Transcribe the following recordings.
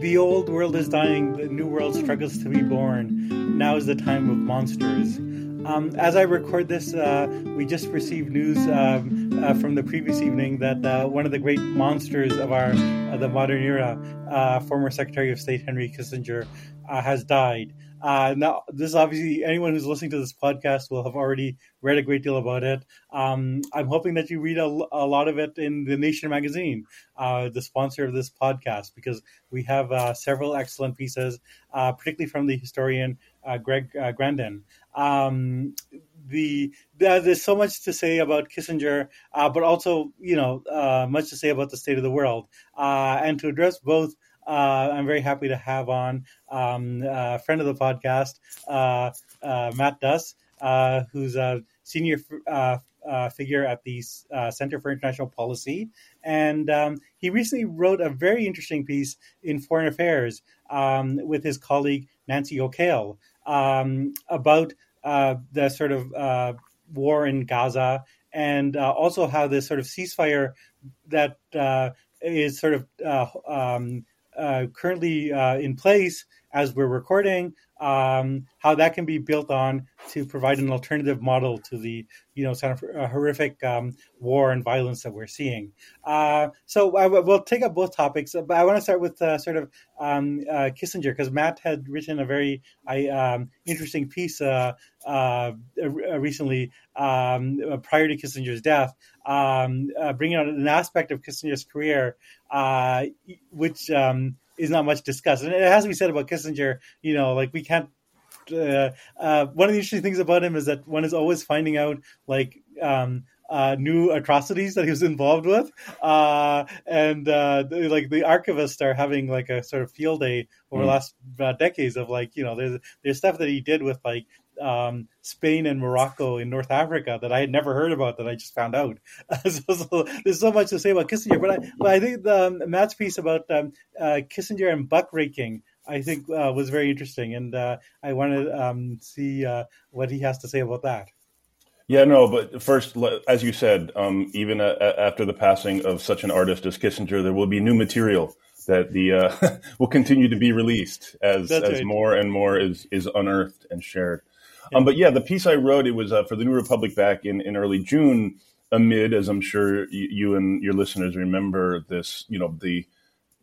The old world is dying, the new world struggles to be born. Now is the time of monsters. Um, as I record this, uh, we just received news um, uh, from the previous evening that uh, one of the great monsters of our the modern era, uh, former Secretary of State Henry Kissinger, uh, has died. Uh, now, this obviously anyone who's listening to this podcast will have already read a great deal about it. Um, I'm hoping that you read a, a, lot of it in the Nation magazine, uh, the sponsor of this podcast, because we have uh, several excellent pieces, uh, particularly from the historian uh, Greg uh, Grandin. Um, the there's so much to say about Kissinger, but also you know much to say about the state of the world, and to address both I'm very happy to have on um, a friend of the podcast, uh, uh, Matt Duss, uh, who's a senior uh, uh, figure at the Center for International Policy. And um, he recently wrote a very interesting piece in Foreign Affairs um, with his colleague Nancy Okail um, about the sort of war in Gaza and also how this sort of ceasefire that is sort of um, uh, currently uh, in place as we're recording, um, how that can be built on to provide an alternative model to the you know sort of uh, horrific um, war and violence that we're seeing. Uh, so I, we'll take up both topics, but I want to start with uh, sort of um, uh, Kissinger because Matt had written a very um, interesting piece uh, uh, recently um, prior to Kissinger's death, um, bringing out an aspect of Kissinger's career which is not much discussed. And it has to be said about Kissinger, you know, like we can't. Uh, uh, one of the interesting things about him is that one is always finding out like um, uh, new atrocities that he was involved with, uh, and uh, like the archivists are having like a sort of field day over mm. the last uh, decades of like you know there's there's stuff that he did with like um, Spain and Morocco in North Africa that I had never heard about that I just found out. so, so, there's so much to say about Kissinger, but I, but I think the, um, Matt's piece about um, uh, Kissinger and buckraking I think uh, was very interesting, and uh, I want to um, see uh, what he has to say about that. Yeah, no, but first, as you said, um, even after the passing of such an artist as Kissinger, there will be new material that the uh, will continue to be released as as right. more and more is is unearthed and shared. Um, but yeah, the piece I wrote it was uh, for the New Republic back in, in early June, amid, as I'm sure you, you and your listeners remember, this you know the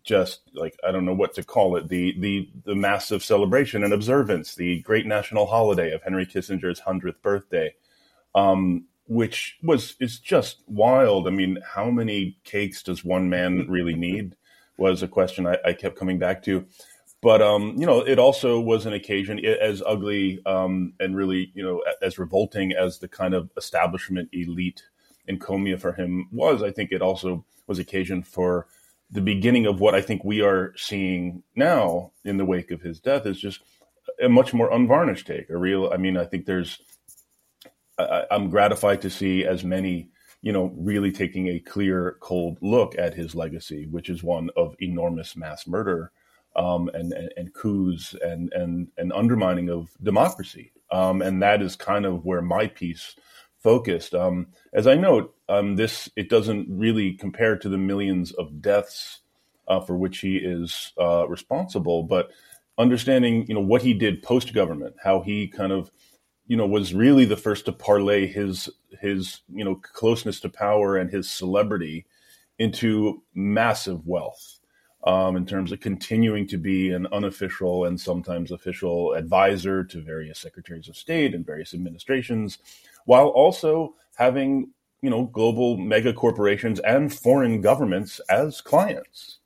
just like I don't know what to call it the the the massive celebration and observance, the great national holiday of Henry Kissinger's hundredth birthday, um, which was is just wild. I mean, how many cakes does one man really need? Was a question I, I kept coming back to. But um, you know, it also was an occasion as ugly um, and really, you know, as revolting as the kind of establishment elite encomia for him was. I think it also was occasion for the beginning of what I think we are seeing now in the wake of his death is just a much more unvarnished take. A real, I mean, I think there's. I, I'm gratified to see as many you know, really taking a clear, cold look at his legacy, which is one of enormous mass murder um, and, and, and coups and, and, and undermining of democracy. Um, and that is kind of where my piece focused. Um, as I note, um, this it doesn't really compare to the millions of deaths uh, for which he is uh, responsible, but understanding you know what he did post government, how he kind of you know was really the first to parlay his his you know closeness to power and his celebrity into massive wealth um, in terms of continuing to be an unofficial and sometimes official advisor to various secretaries of state and various administrations, while also having you know global mega corporations and foreign governments as clients,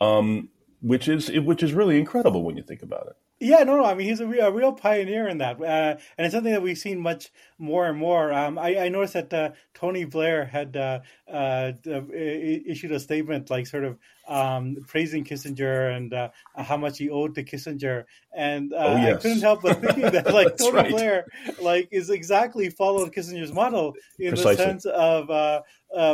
um, which is which is really incredible when you think about it. Yeah, no, no. I mean, he's a, real, a real pioneer in that, uh, and it's something that we've seen much more and more. Um, I, I, noticed that uh, Tony Blair had uh, uh issued a statement, like sort of um, praising Kissinger and uh, how much he owed to Kissinger, and uh, oh, yes. I couldn't help but thinking that, like Tony right. Blair, like is exactly followed Kissinger's model in Precisely. the sense of. Uh,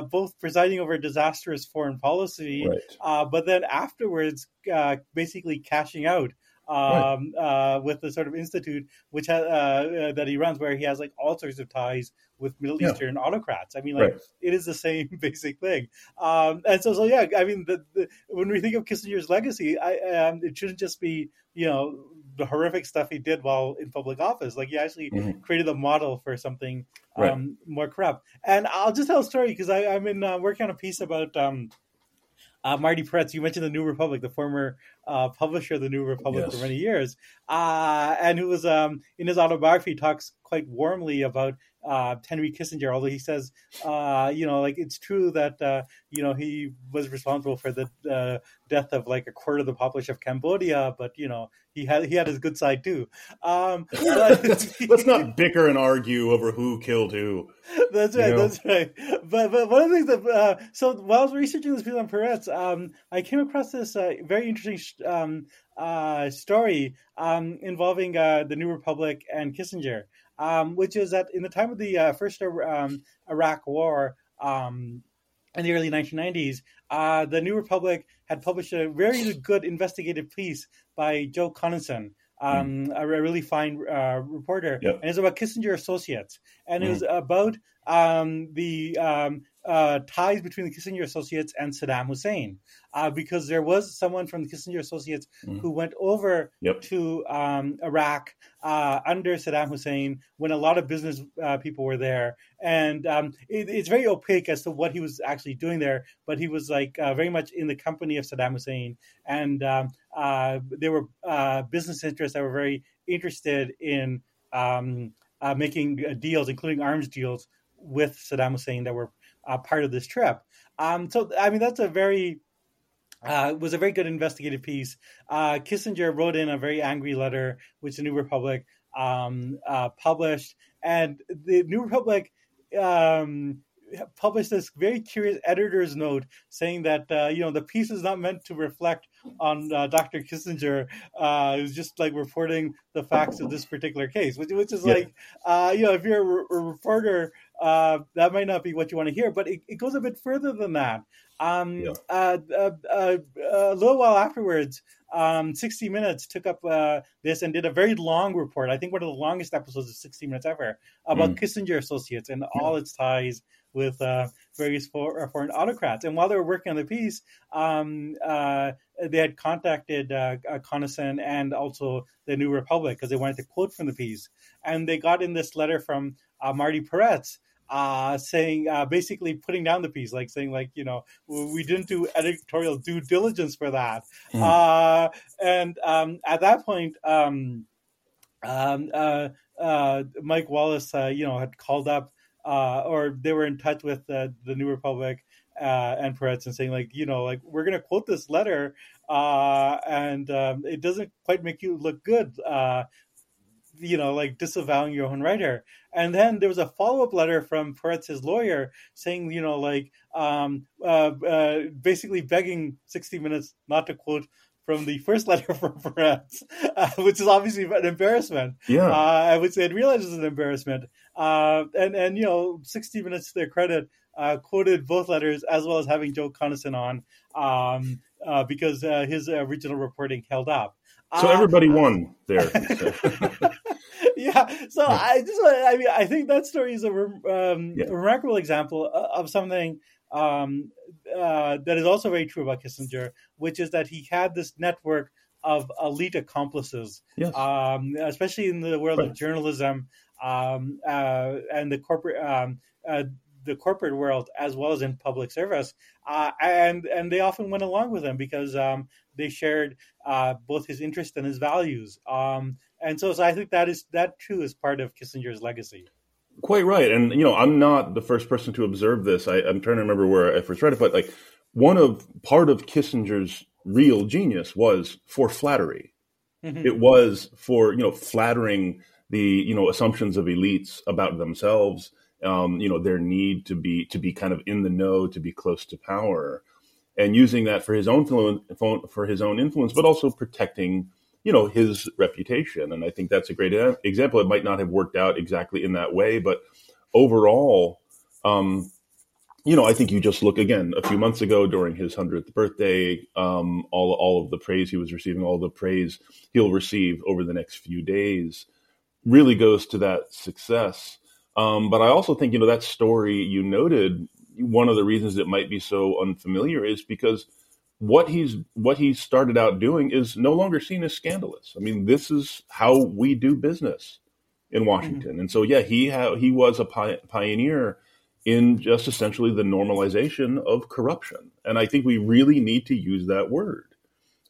both presiding over disastrous foreign policy, right. uh, but then afterwards, uh, basically cashing out um, right. uh, with the sort of institute which has, uh, that he runs, where he has like all sorts of ties with Middle yeah. Eastern autocrats. I mean, like right. it is the same basic thing. Um, and so, so yeah, I mean, the, the, when we think of Kissinger's legacy, I, um, it shouldn't just be you know the horrific stuff he did while in public office. Like he actually mm-hmm. created a model for something um, right. more corrupt. And I'll just tell a story because I'm in uh, working on a piece about. Um, uh, Marty Peretz, you mentioned the New Republic, the former uh, publisher of the New Republic yes. for many years, uh, and who was um, in his autobiography talks quite warmly about uh, Henry Kissinger, although he says, uh, you know, like it's true that, uh, you know, he was responsible for the uh, death of like a quarter of the population of Cambodia, but, you know, he had he had his good side too. Um, but, let's, not bicker and argue over who killed who. That's right. You know? That's right. But but one of the things that uh, so while I was researching this piece on Peretz, um, I came across this uh, very interesting um, uh, story um, involving uh, the New Republic and Kissinger um, which is that in the time of the uh, first um, Iraq War um, in the early 1990s, uh, the New Republic had published a very good investigative piece by Joe Conason. Um, mm. a really fine uh, reporter, yep. and it's about Kissinger Associates, and mm. it was about um, the um, uh, ties between the Kissinger Associates and Saddam Hussein, uh, because there was someone from the Kissinger Associates mm. who went over yep. to um, Iraq uh, under Saddam Hussein when a lot of business uh, people were there, and um, it, it's very opaque as to what he was actually doing there. But he was like uh, very much in the company of Saddam Hussein, and um, uh, there were business interests that were very interested in um, making deals, including arms deals with Saddam Hussein that were uh, part of this trip. Um, so, I mean, that's a very uh, was a very good investigative piece. Uh, Kissinger wrote in a very angry letter, which the New Republic um, uh, published, and the New Republic um, published this very curious editor's note saying that uh, you know the piece is not meant to reflect on uh, Dr. Kissinger. Uh, it was just like reporting the facts of this particular case, which, which is yeah. like uh, you know if you're a, a reporter, uh, that might not be what you want to hear, but it, it goes a bit further than that. Um, yeah. uh, uh, uh a little while afterwards, um, 60 Minutes took up uh, this and did a very long report. I think one of the longest episodes of 60 Minutes ever about mm. Kissinger Associates and all its ties with uh, various for, foreign autocrats. And while they were working on the piece, um, uh, they had contacted uh, Conason and also the New Republic because they wanted to quote from the piece. And they got in this letter from uh, Marty Peretz uh, saying uh, basically putting down the piece, like saying like you know we didn't do editorial due diligence for that, mm. uh, and um, at that point, um, um, uh, uh, Mike Wallace, uh, you know, had called up or they were in touch with the New Republic. and Peretz and saying like you know like we're gonna quote this letter and um, it doesn't quite make you look good you know, like disavowing your own writer. And then there was a follow up letter from Peretz's lawyer saying, you know, like um, uh, uh, basically begging 60 Minutes not to quote from the first letter from Peretz, uh, which is obviously an embarrassment. Yeah, uh, I would say it realizes an embarrassment. Uh, and and you know, 60 Minutes to their credit, uh, quoted both letters as well as having Joe Conason on um, because his original reporting held up. So everybody won there. yeah. So. I just, I mean, I think that story is a, um, yeah. a remarkable example of something um, uh, that is also very true about Kissinger, which is that he had this network of elite accomplices, yes. um, especially in the world right. of journalism um, uh, and the corporate. Um, uh, the corporate world as well as in public service, uh, and and they often went along with him because um, they shared uh, both his interest and his values. Um, and so, so I think that is that too is part of Kissinger's legacy. Quite right, and you know, I'm not the first person to observe this. I, am trying to remember where I first read it, but like one of part of Kissinger's real genius was for flattery. Mm-hmm. It was for you know flattering the you know assumptions of elites about themselves. Um, you know their need to be to be kind of in the know, to be close to power, and using that for his own for his own influence, but also protecting you know his reputation and i think that's a great example it might not have worked out exactly in that way but overall um, you know, I think you just look again a few months ago during his hundredth birthday, um, all all of the praise he was receiving, all the praise he'll receive over the next few days, really goes to that success. Um, but I also think you know that story you noted. One of the reasons it might be so unfamiliar is because what he's what he started out doing is no longer seen as scandalous. I mean, this is how we do business in Washington, mm-hmm. and so yeah, he ha- he was a pi- pioneer in just essentially the normalization of corruption. And I think we really need to use that word.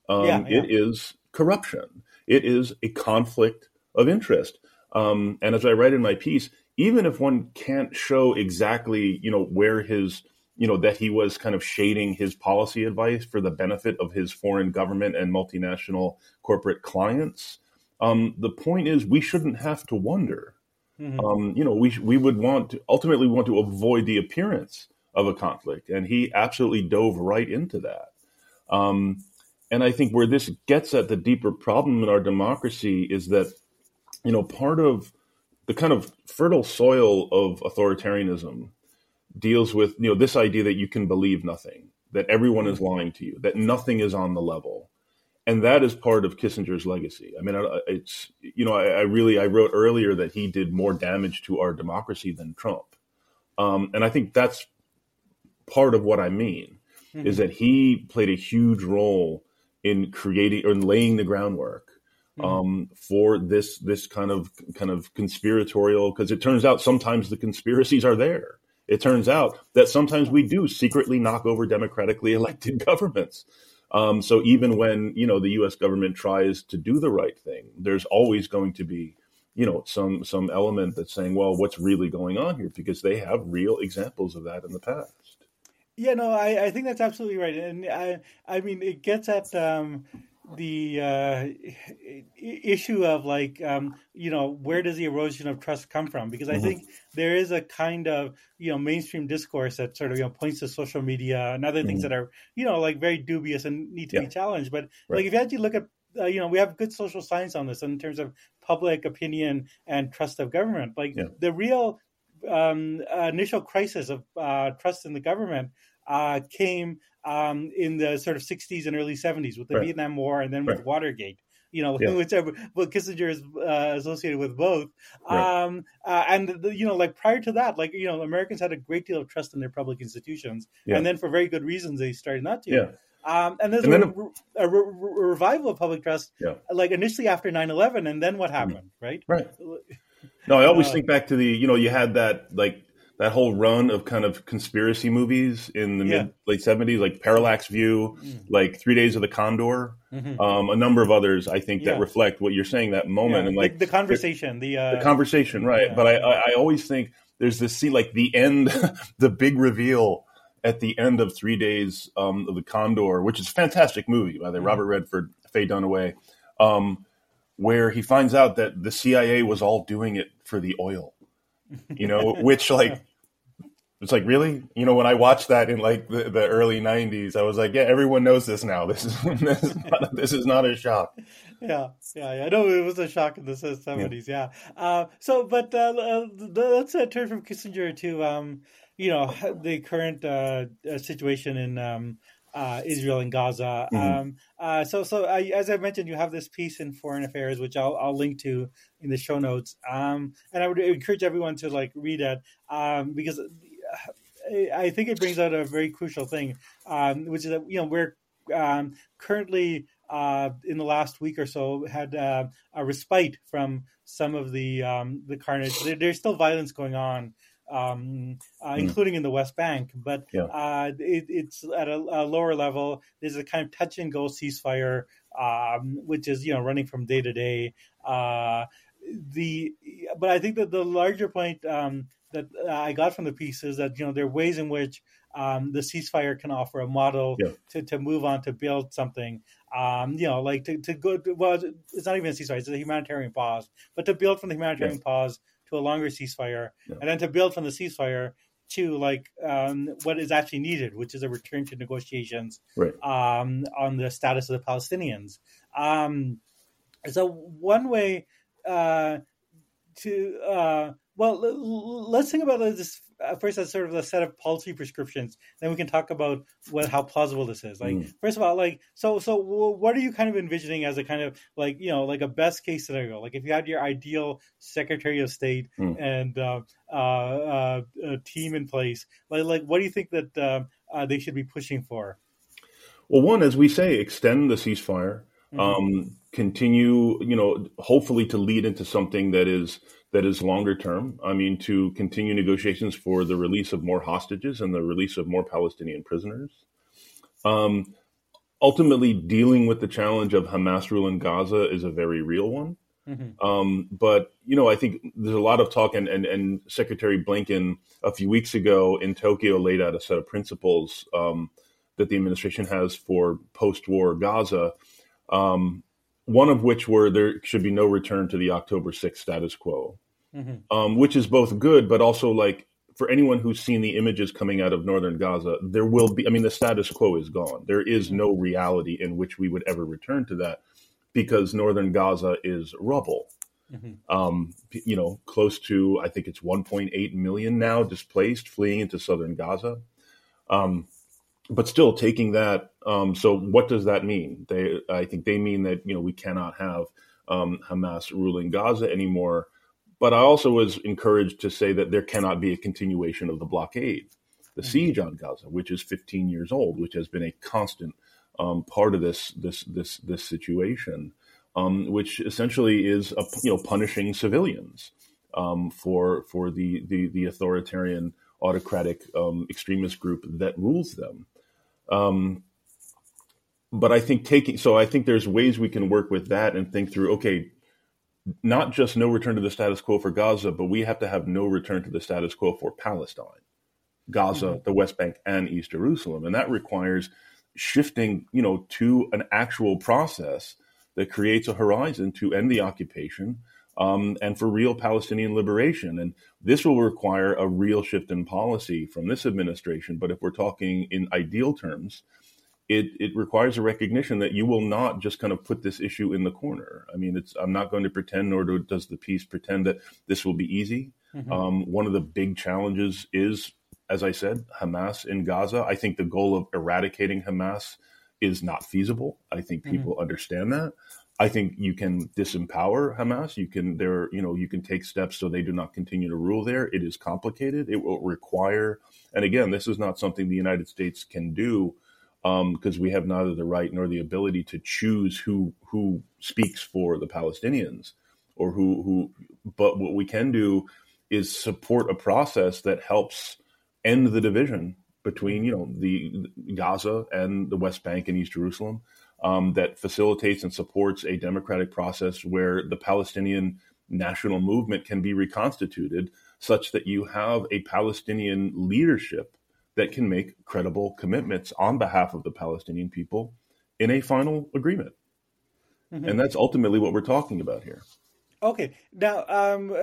Um, yeah, yeah. It is corruption, it is a conflict of interest. Um, and as I write in my piece, even if one can't show exactly, you know, where his, you know, that he was kind of shading his policy advice for the benefit of his foreign government and multinational corporate clients, um, the point is we shouldn't have to wonder Mm-hmm. Um, you know, we we would want to ultimately want to avoid the appearance of a conflict, and he absolutely dove right into that. Um, and I think where this gets at the deeper problem in our democracy is that, you know, part of the kind of fertile soil of authoritarianism deals with you know this idea that you can believe nothing, that everyone is lying to you, that nothing is on the level, and that is part of Kissinger's legacy. I mean, it's you know, I, I, really I wrote earlier that he did more damage to our democracy than Trump, um, and I think that's part of what I mean mm-hmm. is that he played a huge role in creating or laying the groundwork mm-hmm. um, for this this kind of kind of conspiratorial. Because it turns out sometimes the conspiracies are there. It turns out that sometimes we do secretly knock over democratically elected governments. Um, so even when you know the U.S. government tries to do the right thing, there's always going to be you know some some element that's saying, well, what's really going on here? Because they have real examples of that in the past. Yeah, no, I, I think that's absolutely right, and I I mean it gets at um, the uh, issue of like um, you know where does the erosion of trust come from because i mm-hmm. think there is a kind of you know mainstream discourse that sort of you know points to social media and other mm-hmm. things that are you know like very dubious and need to yeah. be challenged but right. like if you actually look at uh, you know we have good social science on this in terms of public opinion and trust of government like yeah. the real um, initial crisis of uh, trust in the government uh, came um, in the sort of 60s and early 70s with the right. Vietnam War and then with right. Watergate. You know, yeah. whichever, but Kissinger is uh, associated with both. Right. Um, uh, and, the, you know, like prior to that, like, you know, Americans had a great deal of trust in their public institutions. Yeah. And then for very good reasons, they started not to. Yeah. Um, and there's and a, a, a, revival of public trust, yeah. like initially after 9 11. And then what mm. happened, right? Right. No, I always uh, think back to the, you know, you had that, like, that whole run of kind of conspiracy movies in the yeah. mid late seventies, like Parallax View, mm. like Three Days of the Condor, mm-hmm. um, a number of others. I think yeah. that reflect what you're saying that moment yeah. and like the, the conversation, the uh, the conversation, right? But I, I, I always think there's this scene like the end, the big reveal at the end of Three Days um, of the Condor, which is a fantastic movie by the mm. Robert Redford, Faye Dunaway, um, where he finds out that the CIA was all doing it for the oil you know, which like it's like really, you know, when I watched that in like the, the early '90s, I was like, yeah, everyone knows this now. This is this is not, this is not a shock. Yeah, yeah, yeah. I know it was a shock in the '70s. Yeah. yeah. Uh, so, but uh, uh let's uh, turn from Kissinger to um, you know the current uh, uh, situation in um, uh, Israel and Gaza. Mm-hmm. Um, uh, so, so uh, as I mentioned, you have this piece in Foreign Affairs, which I'll, I'll link to in the show notes. Um, and I would encourage everyone to like read it um, because I think it brings out a very crucial thing, um, which is that you know we're um, currently uh, in the last week or so had uh, a respite from some of the um, the carnage. There, there's still violence going on um, uh, mm. including in the West Bank. But yeah. uh, it, it's at a, a, lower level. There's a kind of touch and go ceasefire, um, which is you know running from day to day. Uh, the but I think that the larger point um, that I got from the piece is that you know there are ways in which um, the ceasefire can offer a model yeah. to, to move on to build something. Um, you know, like to, to go to, well, it's not even a ceasefire; it's a humanitarian pause. But to build from the humanitarian yeah. pause to a longer ceasefire, yeah. and then to build from the ceasefire to like um, what is actually needed, which is a return to negotiations right. um, on the status of the Palestinians. Um, so one way uh, to uh, well, let's think about this uh, first as sort of a set of policy prescriptions. Then we can talk about what how plausible this is. Like, mm. first of all, like, so so what are you kind of envisioning as a kind of like you know like a best case scenario? Like, if you had your ideal Secretary of State mm. and uh, uh, uh, a team in place, like like what do you think that uh, uh, they should be pushing for? Well, one, as we say, extend the ceasefire. Mm-hmm. Um, continue, you know, hopefully to lead into something that is that is longer term. I mean, to continue negotiations for the release of more hostages and the release of more Palestinian prisoners. Um, ultimately, dealing with the challenge of Hamas rule in Gaza is a very real one. Mm-hmm. Um, but you know, I think there's a lot of talk, and, and, and Secretary Blinken a few weeks ago in Tokyo laid out a set of principles um, that the administration has for post-war Gaza. Um, one of which were there should be no return to the October 6th status quo mm-hmm. um, which is both good, but also like for anyone who's seen the images coming out of northern Gaza, there will be, I mean, the status quo is gone. There is no reality in which we would ever return to that because northern Gaza is rubble. Mm-hmm. Um, you know, close to, I think it's 1.8 million now displaced, fleeing into southern Gaza. Um, but still taking that. Um, so what does that mean? They, I think they mean that, you know, we cannot have um, Hamas ruling Gaza anymore. But I also was encouraged to say that there cannot be a continuation of the blockade, the mm-hmm. siege on Gaza, which is 15 years old, which has been a constant um, part of this this this this situation, um, which essentially is a, you know punishing civilians um, for for the, the the authoritarian autocratic um, extremist group that rules them. Um, but I think taking so I think there's ways we can work with that and think through. Okay, not just no return to the status quo for Gaza, but we have to have no return to the status quo for Palestine, Gaza, mm-hmm. the West Bank, and East Jerusalem. And that requires shifting, you know, to an actual process that creates a horizon to end the occupation um, and for real Palestinian liberation. And this will require a real shift in policy from this administration. But if we're talking in ideal terms, it, it requires a recognition that you will not just kind of put this issue in the corner. I mean, it's I'm not going to pretend, nor do, does the piece pretend that this will be easy. Mm-hmm. Um, one of the big challenges is, as I said, Hamas in Gaza. I think the goal of eradicating Hamas is not feasible. I think mm-hmm. people mm-hmm. understand that. I think you can disempower Hamas. You can there, you know, you can take steps so they do not continue to rule there. It is complicated. It will require, and again, this is not something the United States can do because um, we have neither the right nor the ability to choose who who speaks for the Palestinians or who who. But what we can do is support a process that helps end the division between you know the Gaza and the West Bank and East Jerusalem. Um, that facilitates and supports a democratic process where the Palestinian national movement can be reconstituted such that you have a Palestinian leadership that can make credible commitments on behalf of the Palestinian people in a final agreement. Mm-hmm. And that's ultimately what we're talking about here. Okay. Now, um,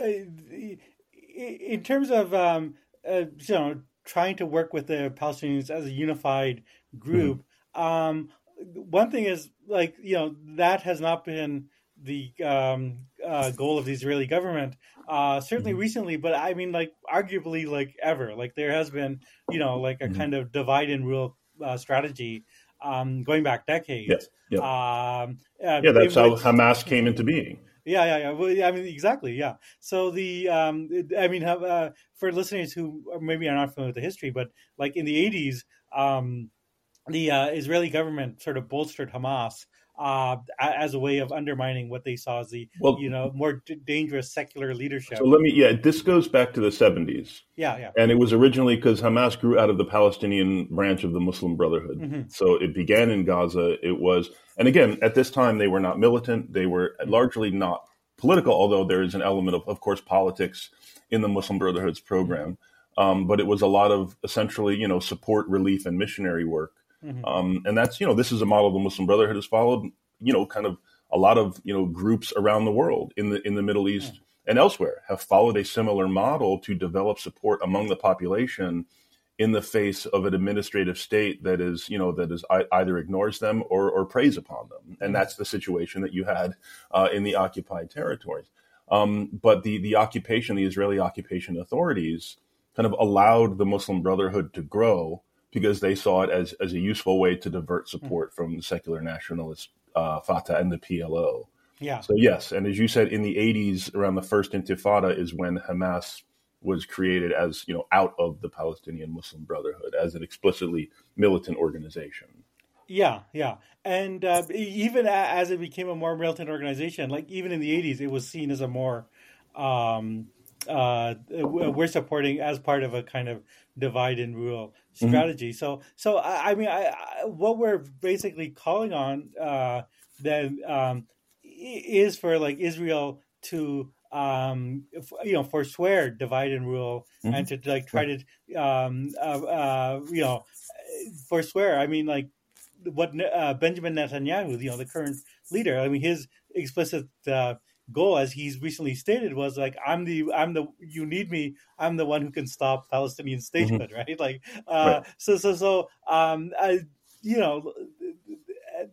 in terms of um, uh, you know trying to work with the Palestinians as a unified group, mm-hmm. um, one thing is like you know that has not been the um, uh, goal of the Israeli government. Uh, certainly mm-hmm. recently, but I mean, like arguably, like ever. Like there has been, you know, like a mm-hmm. kind of divide and rule uh, strategy um, going back decades. Yes. Yep. Um, uh, yeah, that's how Hamas came into being. Yeah, yeah, yeah. Well, I mean, exactly. Yeah. So the, um, I mean, uh, for listeners who maybe are not familiar with the history, but like in the '80s, um, the uh, Israeli government sort of bolstered Hamas uh, as a way of undermining what they saw as the well, you know more d- dangerous secular leadership. So let me yeah, this goes back to the seventies. Yeah, yeah. And it was originally because Hamas grew out of the Palestinian branch of the Muslim Brotherhood. Mm-hmm. So it began in Gaza. It was, and again, at this time they were not militant. They were largely not political, although there is an element of, of course, politics in the Muslim Brotherhood's program. Um, but it was a lot of essentially, you know, support, relief, and missionary work. Mm-hmm. Um, and that's, you know, this is a model the Muslim Brotherhood has followed, you know, kind of a lot of, you know, groups around the world in the, in the Middle East mm-hmm. and elsewhere have followed a similar model to develop support among the population in the face of an administrative state that is, you know, that is either ignores them or, or preys upon them. And mm-hmm. that's the situation that you had uh, in the occupied territories. Um, but the the occupation, the Israeli occupation authorities, kind of allowed the Muslim Brotherhood to grow because they saw it as as a useful way to divert support from the secular nationalist uh, Fatah and the PLO. Yeah. So yes, and as you said, in the '80s, around the first Intifada, is when Hamas was created as you know out of the Palestinian Muslim Brotherhood as an explicitly militant organization. Yeah, yeah, and uh, even as it became a more militant organization, like even in the '80s, it was seen as a more um, uh, we're supporting as part of a kind of divide and rule mm-hmm. strategy. Mm-hmm. So, so I, I mean, I, I, what we're basically calling on uh, then um, is for like Israel to um, you know forswear divide and rule mm-hmm. and to like try to um, uh, uh, you know forswear. I mean, like what uh, Benjamin Netanyahu, you know, the current leader. I mean, his explicit uh, goal, as he's recently stated, was like, "I'm the, I'm the, you need me. I'm the one who can stop Palestinian statehood." Mm-hmm. Right? Like, uh, right. so, so, so, um, I, you know,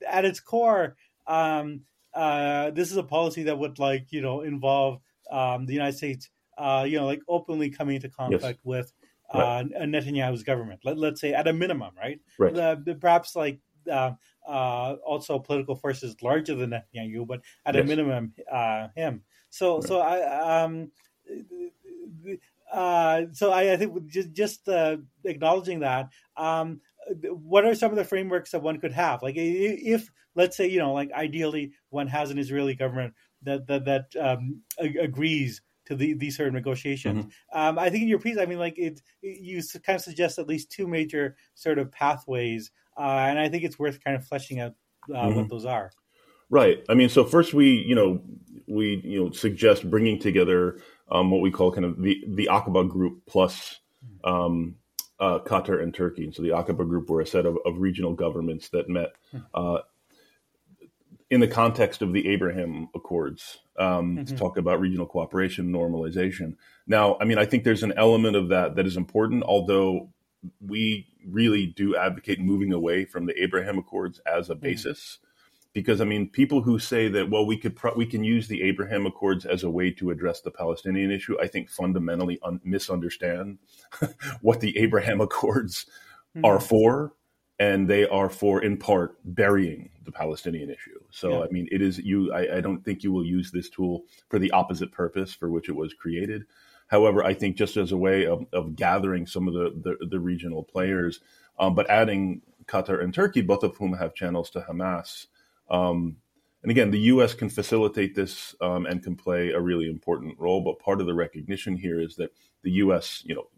at its core, um, uh, this is a policy that would like, you know, involve um, the United States, uh, you know, like openly coming into conflict yes. with right. uh, Netanyahu's government. Let, us say at a minimum, right? Right. The, the, perhaps like uh, also political forces larger than Netanyahu, but at yes. a minimum, uh, him. So, right. so I, um, uh, so I, I, think just just uh, acknowledging that. Um, what are some of the frameworks that one could have? Like, if let's say you know, like ideally, one has an Israeli government that that that um, agrees to the, these sort of negotiations. Mm-hmm. Um, I think in your piece, I mean, like it, it, you kind of suggest at least two major sort of pathways, uh, and I think it's worth kind of fleshing out uh, mm-hmm. what those are. Right. I mean, so first we, you know, we you know suggest bringing together um, what we call kind of the the Aqaba group plus. Um, uh, Qatar and Turkey. And so the Aqaba group were a set of, of regional governments that met hmm. uh, in the context of the Abraham Accords um, mm-hmm. to talk about regional cooperation, normalization. Now, I mean, I think there's an element of that that is important, although we really do advocate moving away from the Abraham Accords as a mm-hmm. basis. Mm-hmm. Because I mean, people who say that well, we could pro- we can use the Abraham Accords as a way to address the Palestinian issue, I think fundamentally un- misunderstand what the Abraham Accords mm-hmm. are for and they are for in part burying the Palestinian issue. So yeah. I mean, it is you. I, I, don't think you will use this tool for the opposite purpose for which it was created. However, I think just as a way of, of gathering some of the the, the regional players, um, but adding Qatar and Turkey, both of whom have channels to Hamas. Um, and again, the U.S. can facilitate this um, and can play a really important role. But part of the recognition here is that the U.S. you know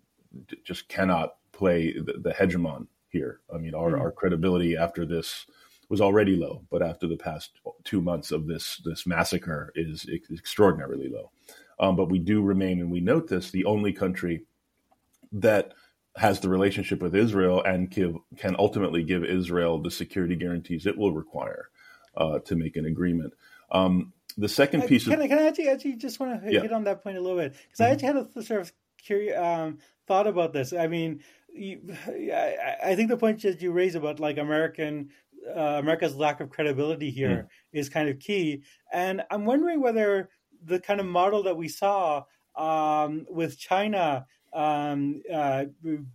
d- just cannot play the, the hegemon here. I mean, our, mm-hmm. our credibility after this was already low, but after the past two months of this this massacre is extraordinarily low. Um, but we do remain, and we note this, the only country that has the relationship with Israel and give, can ultimately give Israel the security guarantees it will require uh, to make an agreement. Um, the second piece can of I, can I actually, actually just want to yeah. hit on that point a little bit because mm-hmm. I actually had a sort of curious um, thought about this. I mean, you, I, I, think the point that you raise about like American uh, America's lack of credibility here mm. is kind of key, and I'm wondering whether the kind of model that we saw um, with China um, uh,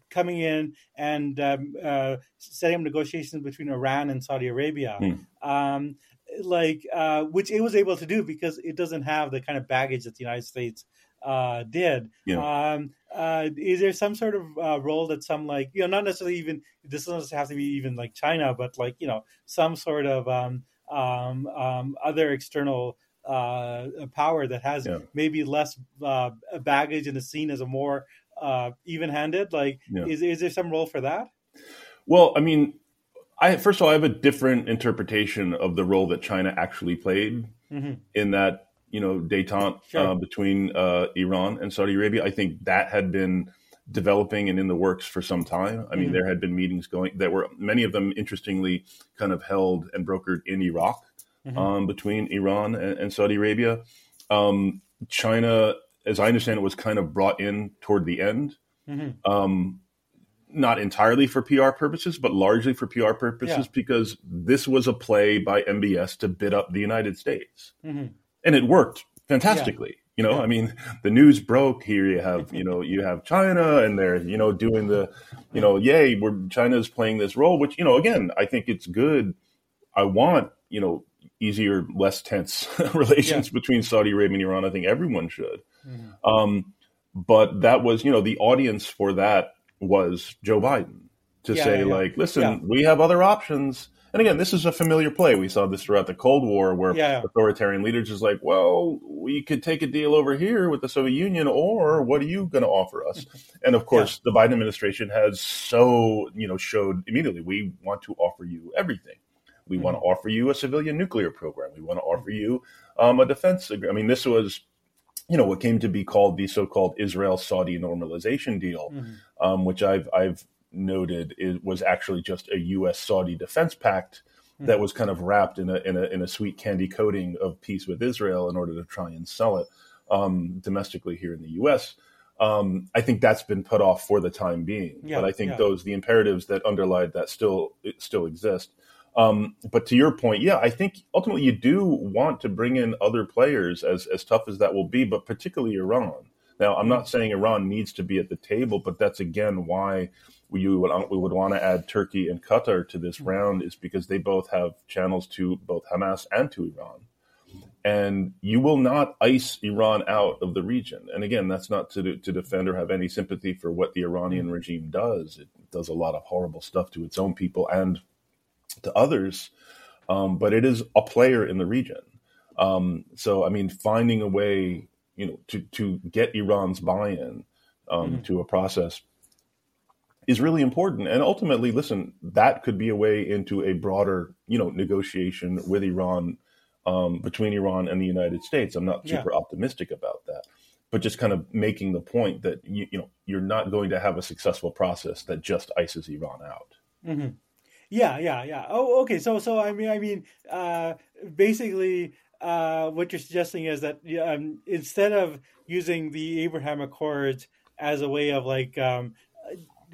coming in and um, uh, setting up negotiations between Iran and Saudi Arabia, mm. like uh, which it was able to do because it doesn't have the kind of baggage that the United States uh, did. Yeah. Um, uh, is there some sort of uh, role that some like you know not necessarily even this doesn't have to be even like China, but like you know some sort of um, um, um, other external uh, power that has yeah. maybe less uh, baggage and is seen as a more uh, even-handed? Like, yeah. is is there some role for that? Well, I mean, I first of all, I have a different interpretation of the role that China actually played mm-hmm. in that you know détente sure. uh, between uh, Iran and Saudi Arabia. I think that had been developing and in the works for some time. I mean, mm-hmm. there had been meetings going that were many of them interestingly kind of held and brokered in Iraq mm-hmm. um, between Iran and, and Saudi Arabia. Um, China, as I understand it, was kind of brought in toward the end. Mm-hmm. Um, not entirely for PR purposes, but largely for PR purposes, yeah. because this was a play by MBS to bid up the United States. Mm-hmm and it worked fantastically. You know, I mean, the news broke here. You have, you know, you have China, and they're, you know, doing the, you know, yay, where China's playing this role. Which, you know, again, I think it's good. I want, you know, easier, less tense relations yeah. between Saudi Arabia and Iran. I think everyone should. Mm-hmm. Um, but that was, you know, the audience for that was Joe Biden to yeah, say, yeah, like, listen, we have other options and again, this is a familiar play. We saw this throughout the Cold War, where yeah. authoritarian leaders is like, "Well, we could take a deal over here with the Soviet Union, or what are you going to offer us?" and of course, yeah. the Biden administration has so you know showed immediately we want to offer you everything. We mm-hmm. want to offer you a civilian nuclear program. We want to offer you um, a defense. I mean, this was you know what came to be called the so-called Israel-Saudi normalization deal, mm-hmm. um, which I've I've noted it was actually just a U.S. Saudi defense pact mm-hmm. that was kind of wrapped in a, in a in a sweet candy coating of peace with Israel in order to try and sell it um, domestically here in the U.S. Um, I think that's been put off for the time being, yeah, but I think yeah. those the imperatives that underlie that still still exist. Um, but to your point, yeah, I think ultimately you do want to bring in other players, as as tough as that will be, but particularly Iran. Now, I'm not saying Iran needs to be at the table, but that's again why we would, we would want to add Turkey and Qatar to this mm-hmm. round is because they both have channels to both Hamas and to Iran. And you will not ice Iran out of the region. And again, that's not to, to defend or have any sympathy for what the Iranian mm-hmm. regime does. It does a lot of horrible stuff to its own people and to others. Um, but it is a player in the region. Um, so, I mean, finding a way, you know, to, to get Iran's buy-in um, mm-hmm. to a process is really important. And ultimately, listen, that could be a way into a broader, you know, negotiation with Iran um, between Iran and the United States. I'm not super yeah. optimistic about that, but just kind of making the point that you, you, know you're not going to have a successful process that just ices Iran out. Mm-hmm. Yeah, yeah, yeah. Oh, okay. So, so I mean, I mean, uh, basically, uh, what you're suggesting is that um, instead of using the Abraham Accords as a way of like um,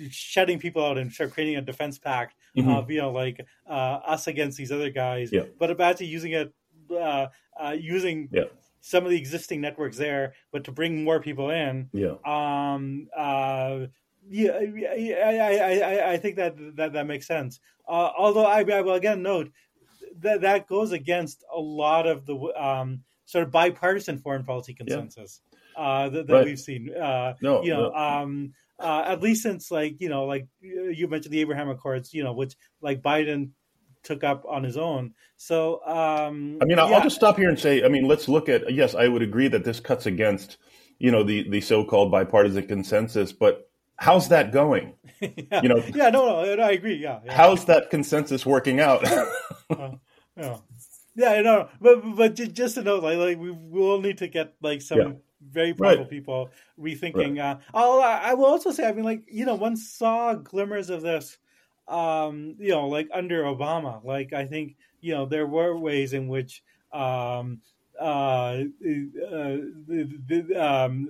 shutting people out and start creating a defense pact mm-hmm. of you know like uh, us against these other guys, yeah. but about to using it uh, uh, using yeah. some of the existing networks there, but to bring more people in. Yeah. Um. Yeah. I. I. I. I think that that that makes sense. Uh, although I, I will again note that that goes against a lot of the um sort of bipartisan foreign policy consensus. Yeah. Uh, that, that right. we've seen. Uh, no, you know, no. um, uh, at least since like you know like you mentioned the Abraham Accords, you know, which like Biden took up on his own. So um, I mean, I'll, yeah. I'll just stop here and say, I mean, let's look at yes, I would agree that this cuts against you know the the so-called bipartisan consensus, but how's that going? yeah. You know, yeah, no, no, I agree. Yeah, yeah. how's that consensus working out? uh, yeah. Yeah, no, but but just to know, like, like we will need to get like some yeah very powerful right. people rethinking. Right. Uh, I'll, I will also say, I mean, like you know, one saw glimmers of this, um, you know, like under Obama. Like I think you know there were ways in which. Um, uh, uh, the, um,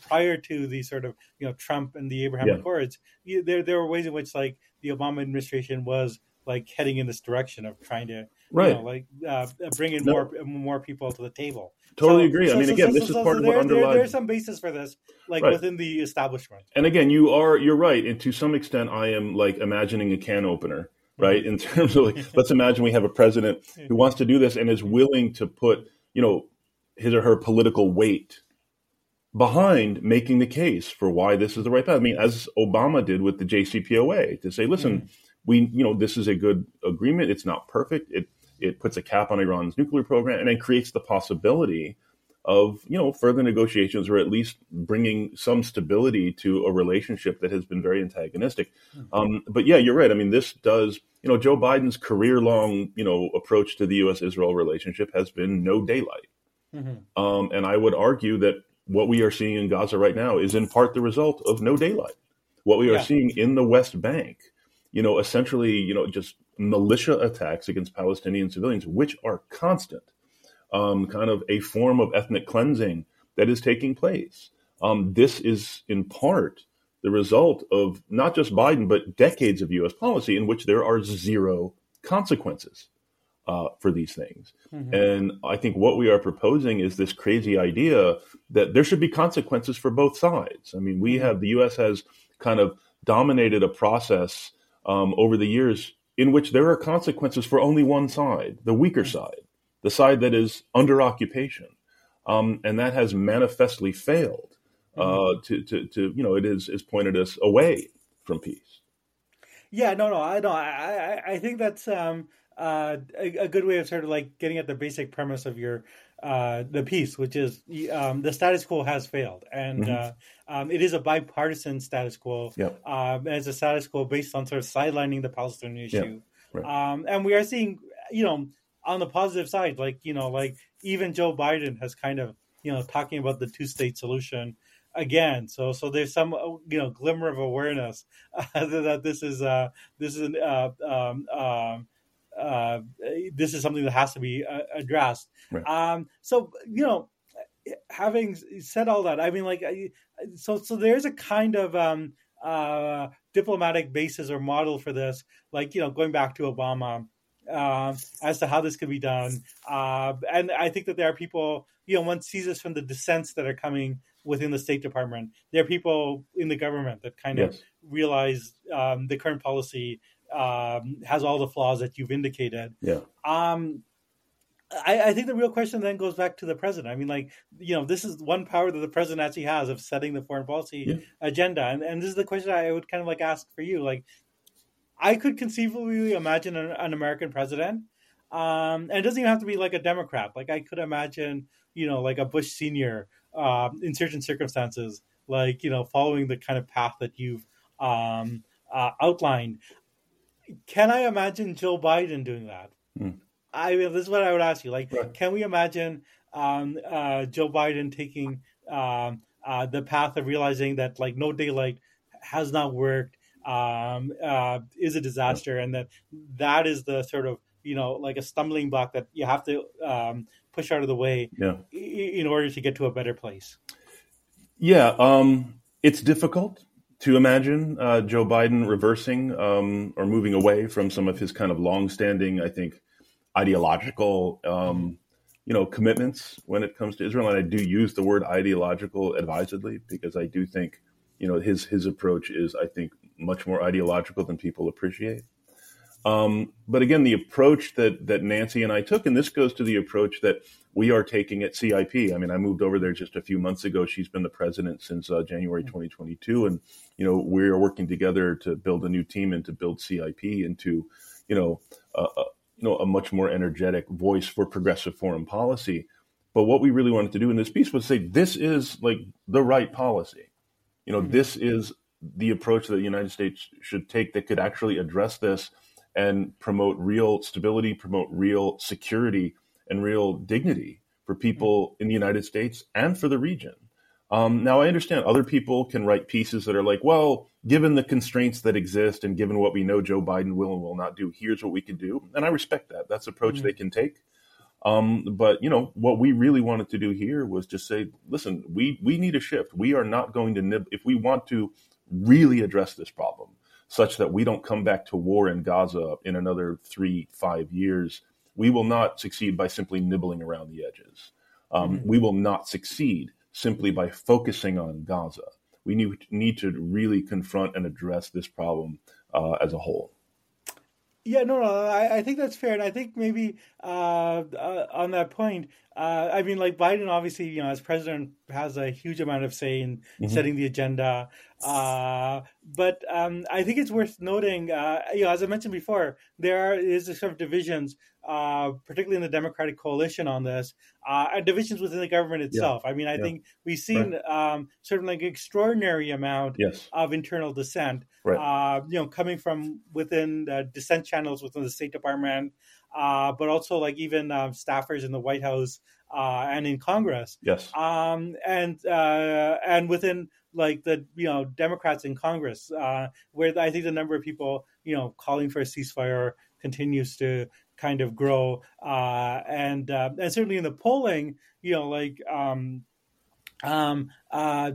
prior to the sort of you know Trump and the Abraham yeah. Accords, there there were ways in which like the Obama administration was like heading in this direction of trying to right. you know, like uh, bring in no. more more people to the table. Totally so, agree. So, I mean, so, again, this is part of what underlies. There, there's some basis for this, like right. within the establishment. And again, you are you're right, and to some extent, I am like imagining a can opener, mm-hmm. right? In terms of like, let's imagine we have a president who wants to do this and is willing to put, you know, his or her political weight behind making the case for why this is the right path. I mean, as Obama did with the JCPOA, to say, listen, mm. we, you know, this is a good agreement. It's not perfect. It it puts a cap on Iran's nuclear program and it creates the possibility of you know further negotiations or at least bringing some stability to a relationship that has been very antagonistic. Mm-hmm. Um, but yeah, you're right. I mean, this does you know Joe Biden's career long you know approach to the U.S. Israel relationship has been no daylight, mm-hmm. um, and I would argue that what we are seeing in Gaza right now is in part the result of no daylight. What we are yeah. seeing in the West Bank, you know, essentially, you know, just militia attacks against Palestinian civilians, which are constant, um, kind of a form of ethnic cleansing that is taking place. Um, this is in part the result of not just Biden, but decades of U.S. policy in which there are zero consequences uh, for these things. Mm-hmm. And I think what we are proposing is this crazy idea that there should be consequences for both sides. I mean, we mm-hmm. have the U.S. has kind of dominated a process um, over the years in which there are consequences for only one side, the weaker mm-hmm. side, the side that is under occupation, um, and that has manifestly failed. Uh, mm-hmm. to, to, to, you know, it is, is pointed us away from peace. Yeah, no, no, I know. I, I, I think that's um, uh, a, a, good way of sort of like getting at the basic premise of your uh, the piece, which is um, the status quo has failed, and mm-hmm. uh, um, it is a bipartisan status quo. Yep. Um, it's a status quo based on sort of sidelining the Palestinian issue, yep. right. um, and we are seeing, you know, on the positive side, like you know, like even Joe Biden has kind of you know talking about the two state solution again. So so there's some you know glimmer of awareness uh, that this is uh, this is uh, um, um, uh, this is something that has to be uh, addressed. Right. Um, so you know, having said all that, I mean, like, so so there's a kind of um, uh, diplomatic basis or model for this, like you know, going back to Obama. Uh, as to how this could be done, uh, and I think that there are people, you know, one sees this from the dissents that are coming within the State Department. There are people in the government that kind yes. of realize um, the current policy um, has all the flaws that you've indicated. Yeah. Um, I, I, think the real question then goes back to the president. I mean, like, you know, this is one power that the president actually has of setting the foreign policy yeah. agenda. And, and this is the question I would kind of like ask for you. Like, I could conceivably imagine an, an American president. Um, and it doesn't even have to be like a Democrat. Like, I could imagine, you know, like a Bush senior uh, in certain circumstances, like, you know, following the kind of path that you've um, uh, outlined can I imagine Joe Biden doing that? Mm. I mean, this is what I would ask you. Like, right. can we imagine um, uh, Joe Biden taking um, uh, the path of realizing that like no daylight has not worked, um, uh, is a disaster, and that that is the sort of you know like a stumbling block that you have to um, push out of the way yeah. in order to get to a better place. Yeah, um, it's difficult to imagine uh, Joe Biden reversing um, or moving away from some of his kind of longstanding, I think, ideological, um, you know, commitments when it comes to Israel. And I do use the word ideological advisedly because I do think, you know, his his approach is, I think, much more ideological than people appreciate. Um, but again, the approach that that Nancy and I took, and this goes to the approach that we are taking at CIP. I mean, I moved over there just a few months ago. She's been the president since uh, January 2022, and you know we are working together to build a new team and to build CIP into you know a, a, you know a much more energetic voice for progressive foreign policy. But what we really wanted to do in this piece was say this is like the right policy. You know, mm-hmm. this is the approach that the United States should take that could actually address this and promote real stability, promote real security and real dignity for people in the United States and for the region. Um, now, I understand other people can write pieces that are like, well, given the constraints that exist and given what we know Joe Biden will and will not do, here's what we can do. And I respect that. That's approach mm-hmm. they can take. Um, but you know what we really wanted to do here was just say, listen, we we need a shift. We are not going to nib if we want to really address this problem, such that we don't come back to war in Gaza in another three five years we will not succeed by simply nibbling around the edges. Um, mm-hmm. We will not succeed simply by focusing on Gaza. We need, need to really confront and address this problem uh, as a whole. Yeah, no, no, I, I think that's fair, and I think maybe uh, uh, on that point, uh, I mean, like Biden, obviously, you know, as president, has a huge amount of say in mm-hmm. setting the agenda. Uh, but um, I think it's worth noting, uh, you know, as I mentioned before, there there is a sort of divisions, uh, particularly in the Democratic coalition on this, uh, and divisions within the government itself. Yeah. I mean, I yeah. think we've seen right. um, sort of like extraordinary amount yes. of internal dissent, right. Uh, you know, coming from within the dissent channels within the State Department uh, but also like even uh, staffers in the White House uh, and in Congress. Yes. Um, and uh, and within like the you know Democrats in Congress, uh, where I think the number of people you know calling for a ceasefire continues to kind of grow, uh, and and certainly in the polling, you know, like. Um, um, uh,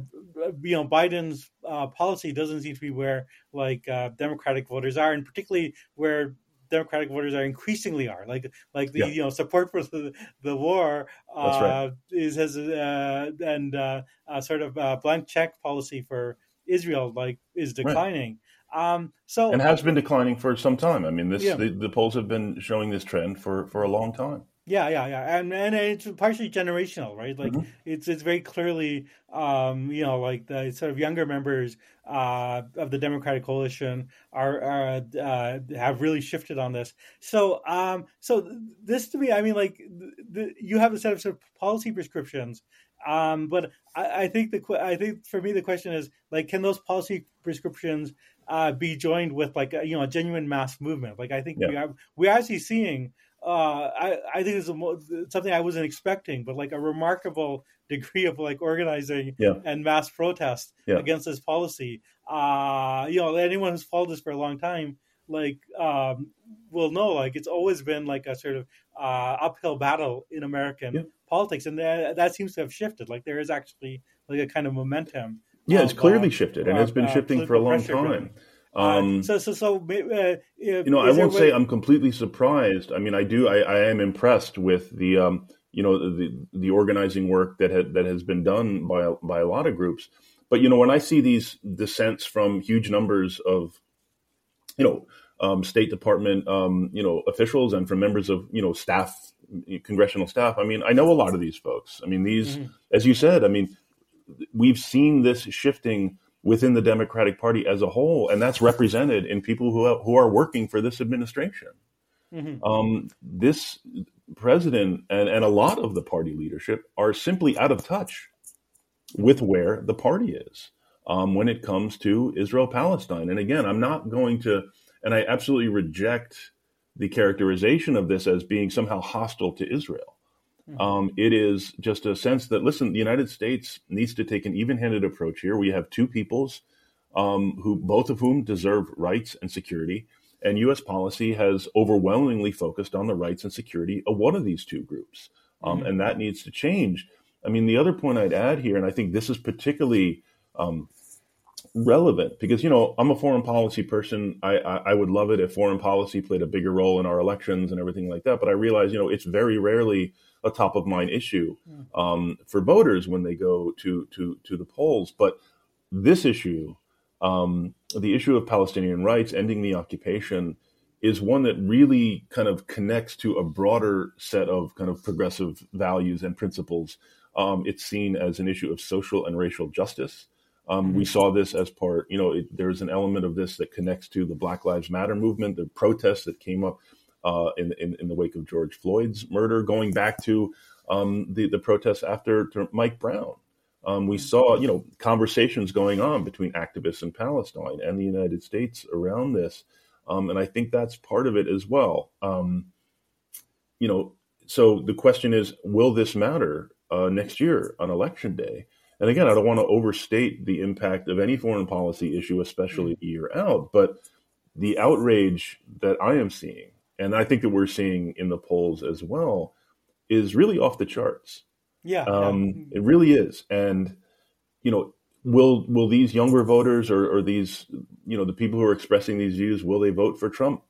you know, Biden's uh, policy doesn't seem to be where like uh, Democratic voters are, and particularly where Democratic voters are increasingly are like like the yeah. you know support for the, the war uh, right. is has uh, and uh, sort of blank check policy for Israel like is declining. Right. Um, so and has been declining for some time. I mean, this yeah. the, the polls have been showing this trend for for a long time. Yeah, yeah, yeah, and and it's partially generational, right? Like mm-hmm. it's it's very clearly, um, you know, like the sort of younger members uh, of the Democratic coalition are, are uh, have really shifted on this. So, um, so this to me, I mean, like the, the, you have a set of sort of policy prescriptions, um, but I, I think the I think for me the question is like, can those policy prescriptions uh, be joined with like a, you know a genuine mass movement? Like I think yeah. we are we're actually seeing uh, I, I think it's a, something I wasn't expecting, but like a remarkable degree of like organizing yeah. and mass protest yeah. against this policy. Uh, you know, anyone who's followed this for a long time, like, um, will know, like, it's always been like a sort of uh, uphill battle in American yeah. politics, and that, that seems to have shifted. Like, there is actually like a kind of momentum. Yeah, of, it's clearly uh, shifted, and it's been uh, shifting for a long time. Um, so, so, so, uh, you know, I won't say I'm completely surprised. I mean, I do. I, I am impressed with the, um, you know, the the organizing work that had, that has been done by by a lot of groups. But you know, when I see these dissents from huge numbers of, you know, um, State Department, um, you know, officials and from members of, you know, staff, congressional staff. I mean, I know a lot of these folks. I mean, these, mm-hmm. as you said, I mean, we've seen this shifting within the Democratic Party as a whole, and that's represented in people who who are working for this administration. Mm-hmm. Um, this president and, and a lot of the party leadership are simply out of touch with where the party is um, when it comes to Israel Palestine. And again, I'm not going to, and I absolutely reject the characterization of this as being somehow hostile to Israel. Hmm. Um, it is just a sense that listen, the United States needs to take an even-handed approach here. We have two peoples um, who both of whom deserve rights and security, and U.S. policy has overwhelmingly focused on the rights and security of one of these two groups, um, mm-hmm. and that needs to change. I mean, the other point I'd add here, and I think this is particularly um, relevant because you know I'm a foreign policy person. I, I, I would love it if foreign policy played a bigger role in our elections and everything like that. But I realize you know it's very rarely a top of mind issue hmm. um, for voters when they go to to to the polls. But this issue, um, the issue of Palestinian rights, ending the occupation, is one that really kind of connects to a broader set of kind of progressive values and principles. Um, it's seen as an issue of social and racial justice. Um, mm-hmm. We saw this as part, you know, it, there's an element of this that connects to the Black Lives Matter movement, the protests that came up uh, in, in, in the wake of George Floyd's murder, going back to um, the the protests after Mike Brown. Um, we saw, you know, conversations going on between activists in Palestine and the United States around this, um, and I think that's part of it as well. Um, you know, so the question is, will this matter uh, next year on election day? And again, I don't want to overstate the impact of any foreign policy issue, especially a year out, but the outrage that I am seeing and I think that we're seeing in the polls as well, is really off the charts. Yeah, um, yeah. it really is. And you know, will will these younger voters or, or these you know the people who are expressing these views will they vote for Trump?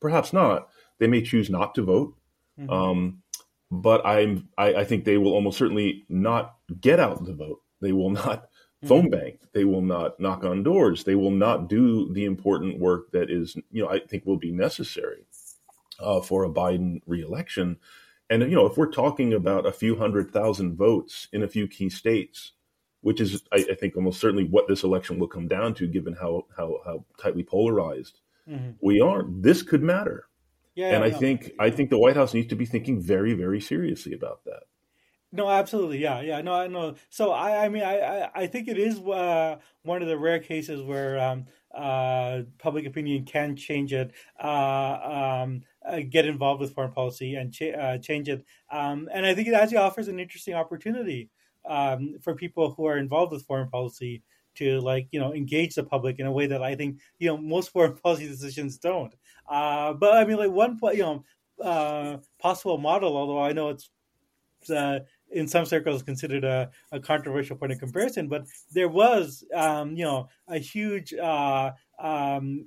Perhaps not. They may choose not to vote. Mm-hmm. Um, but I'm I, I, think they will almost certainly not get out the vote. They will not mm-hmm. phone bank. They will not knock on doors. They will not do the important work that is, you know, I think will be necessary uh, for a Biden reelection. And you know, if we're talking about a few hundred thousand votes in a few key states, which is, I, I think, almost certainly what this election will come down to, given how how, how tightly polarized mm-hmm. we are, this could matter. Yeah, and I think I think the White House needs to be thinking very, very seriously about that. No, absolutely, yeah, yeah, no, I know. So I, I mean, I, I think it is uh, one of the rare cases where um, uh, public opinion can change it. Uh, um, uh, get involved with foreign policy and ch- uh, change it. Um, and I think it actually offers an interesting opportunity um, for people who are involved with foreign policy to like you know engage the public in a way that I think you know most foreign policy decisions don't. Uh, but I mean, like one you know possible model, although I know it's uh, in some circles considered a, a, controversial point of comparison, but there was um, you know a huge uh, um,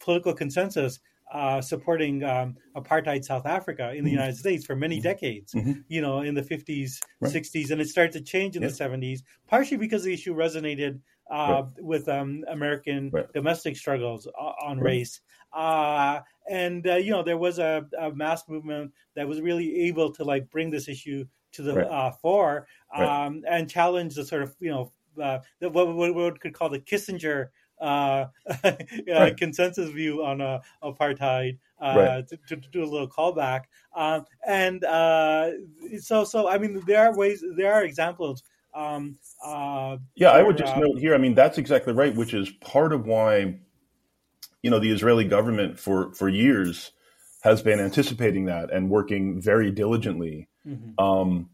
political consensus uh, supporting um, apartheid South Africa in the mm-hmm. United States for many mm-hmm. decades, mm-hmm. you know, in the 50s, right. 60s, and it started to change in the 70s, partially because the issue resonated uh, right. with um, American right. domestic struggles on race. Uh, and, uh, you know, there was a, a, mass movement that was really able to like bring this issue to the uh, fore um, and challenge the sort of, you know, uh, the, what, what, what could call the Kissinger uh, right. consensus view on uh, apartheid uh, right. to, to, do a little callback. Um, and uh, so, so I mean, there are ways, there are examples. Um, uh, yeah, I would just uh, note here. I mean, that's exactly right, which is part of why you know the Israeli government for for years has been anticipating that and working very diligently. Mm-hmm. Um,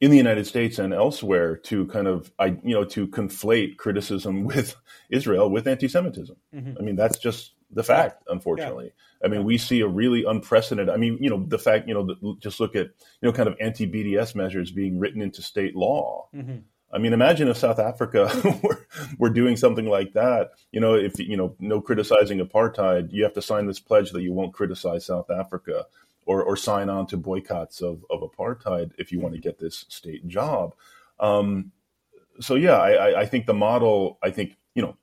in the United States and elsewhere to kind of, I, you know, to conflate criticism with Israel with anti-Semitism. Mm-hmm. I mean, that's just the fact, unfortunately. Yeah. I mean, we see a really unprecedented. I mean, you know, the fact, you know, the, just look at, you know, kind of anti-BDS measures being written into state law. Mm-hmm. I mean, imagine if South Africa were, were doing something like that. You know, if you know, no criticizing apartheid, you have to sign this pledge that you won't criticize South Africa or, or sign on to boycotts of, of apartheid if you want to get this state job. Um, so yeah, I, I think the model, I think, you know,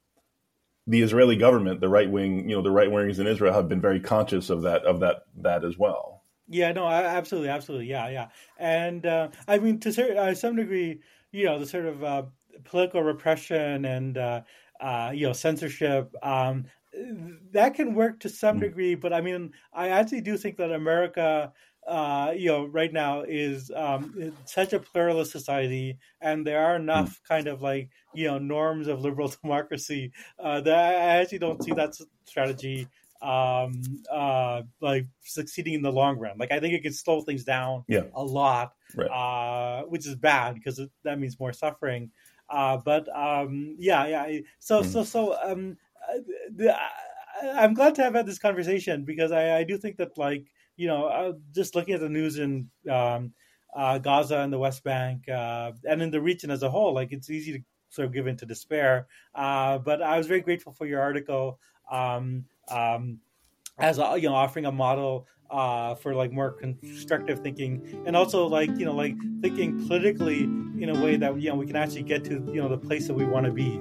the Israeli government, the right wing, you know, the right wingers in Israel have been very conscious of that, of that, that as well. Yeah, no, absolutely, absolutely, yeah, yeah, and uh, I mean, to uh, some degree, you know, the sort of uh, political repression and uh, uh, you know censorship. Um, that can work to some mm. degree, but I mean, I actually do think that America, uh, you know, right now is um, such a pluralist society, and there are enough mm. kind of like you know norms of liberal democracy uh, that I actually don't see that strategy um, uh, like succeeding in the long run. Like I think it could slow things down yeah. a lot, right. uh, which is bad because that means more suffering. Uh, but um, yeah, yeah. So, mm. so, so, um, I'm glad to have had this conversation because I, I do think that like you know uh, just looking at the news in um, uh, Gaza and the West Bank uh, and in the region as a whole, like it's easy to sort of give into despair. Uh, but I was very grateful for your article um, um, as you know offering a model uh, for like more constructive thinking and also like you know like thinking politically in a way that you know we can actually get to you know the place that we want to be.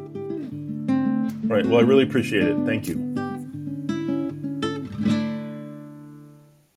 Right. Well, I really appreciate it. Thank you.